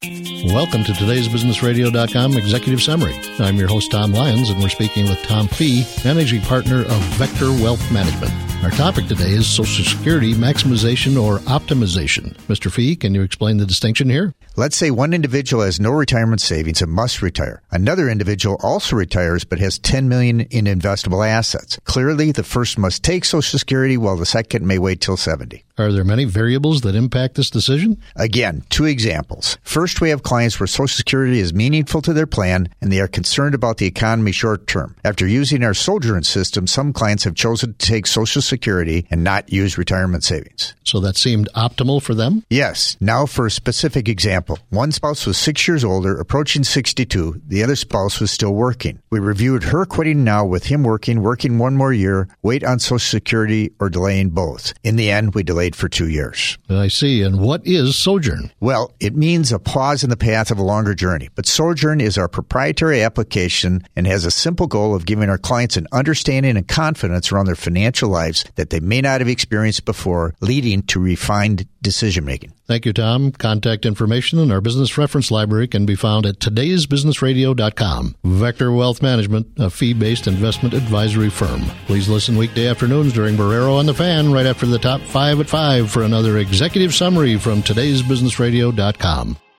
Welcome to today's BusinessRadio.com Executive Summary. I'm your host, Tom Lyons, and we're speaking with Tom Fee, Managing Partner of Vector Wealth Management. Our topic today is Social Security maximization or optimization. Mr. Fee, can you explain the distinction here? Let's say one individual has no retirement savings and must retire. Another individual also retires but has 10 million in investable assets. Clearly, the first must take Social Security while the second may wait till 70. Are there many variables that impact this decision? Again, two examples. First, we have clients where Social Security is meaningful to their plan and they are concerned about the economy short term. After using our Sojourn system, some clients have chosen to take Social Security and not use retirement savings. So that seemed optimal for them? Yes. Now for a specific example. One spouse was six years older, approaching 62. The other spouse was still working. We reviewed her quitting now with him working, working one more year, wait on Social Security, or delaying both. In the end, we delayed for two years. I see. And what is Sojourn? Well, it means a pause in the path of a longer journey. But Sojourn is our proprietary application and has a simple goal of giving our clients an understanding and confidence around their financial lives that they may not have experienced before, leading to refined decision making. Thank you, Tom. Contact information in our business reference library can be found at today'sbusinessradio.com. Vector Wealth Management, a fee-based investment advisory firm. Please listen weekday afternoons during Barrero on the Fan right after the top 5 at 5 for another executive summary from today'sbusinessradio.com.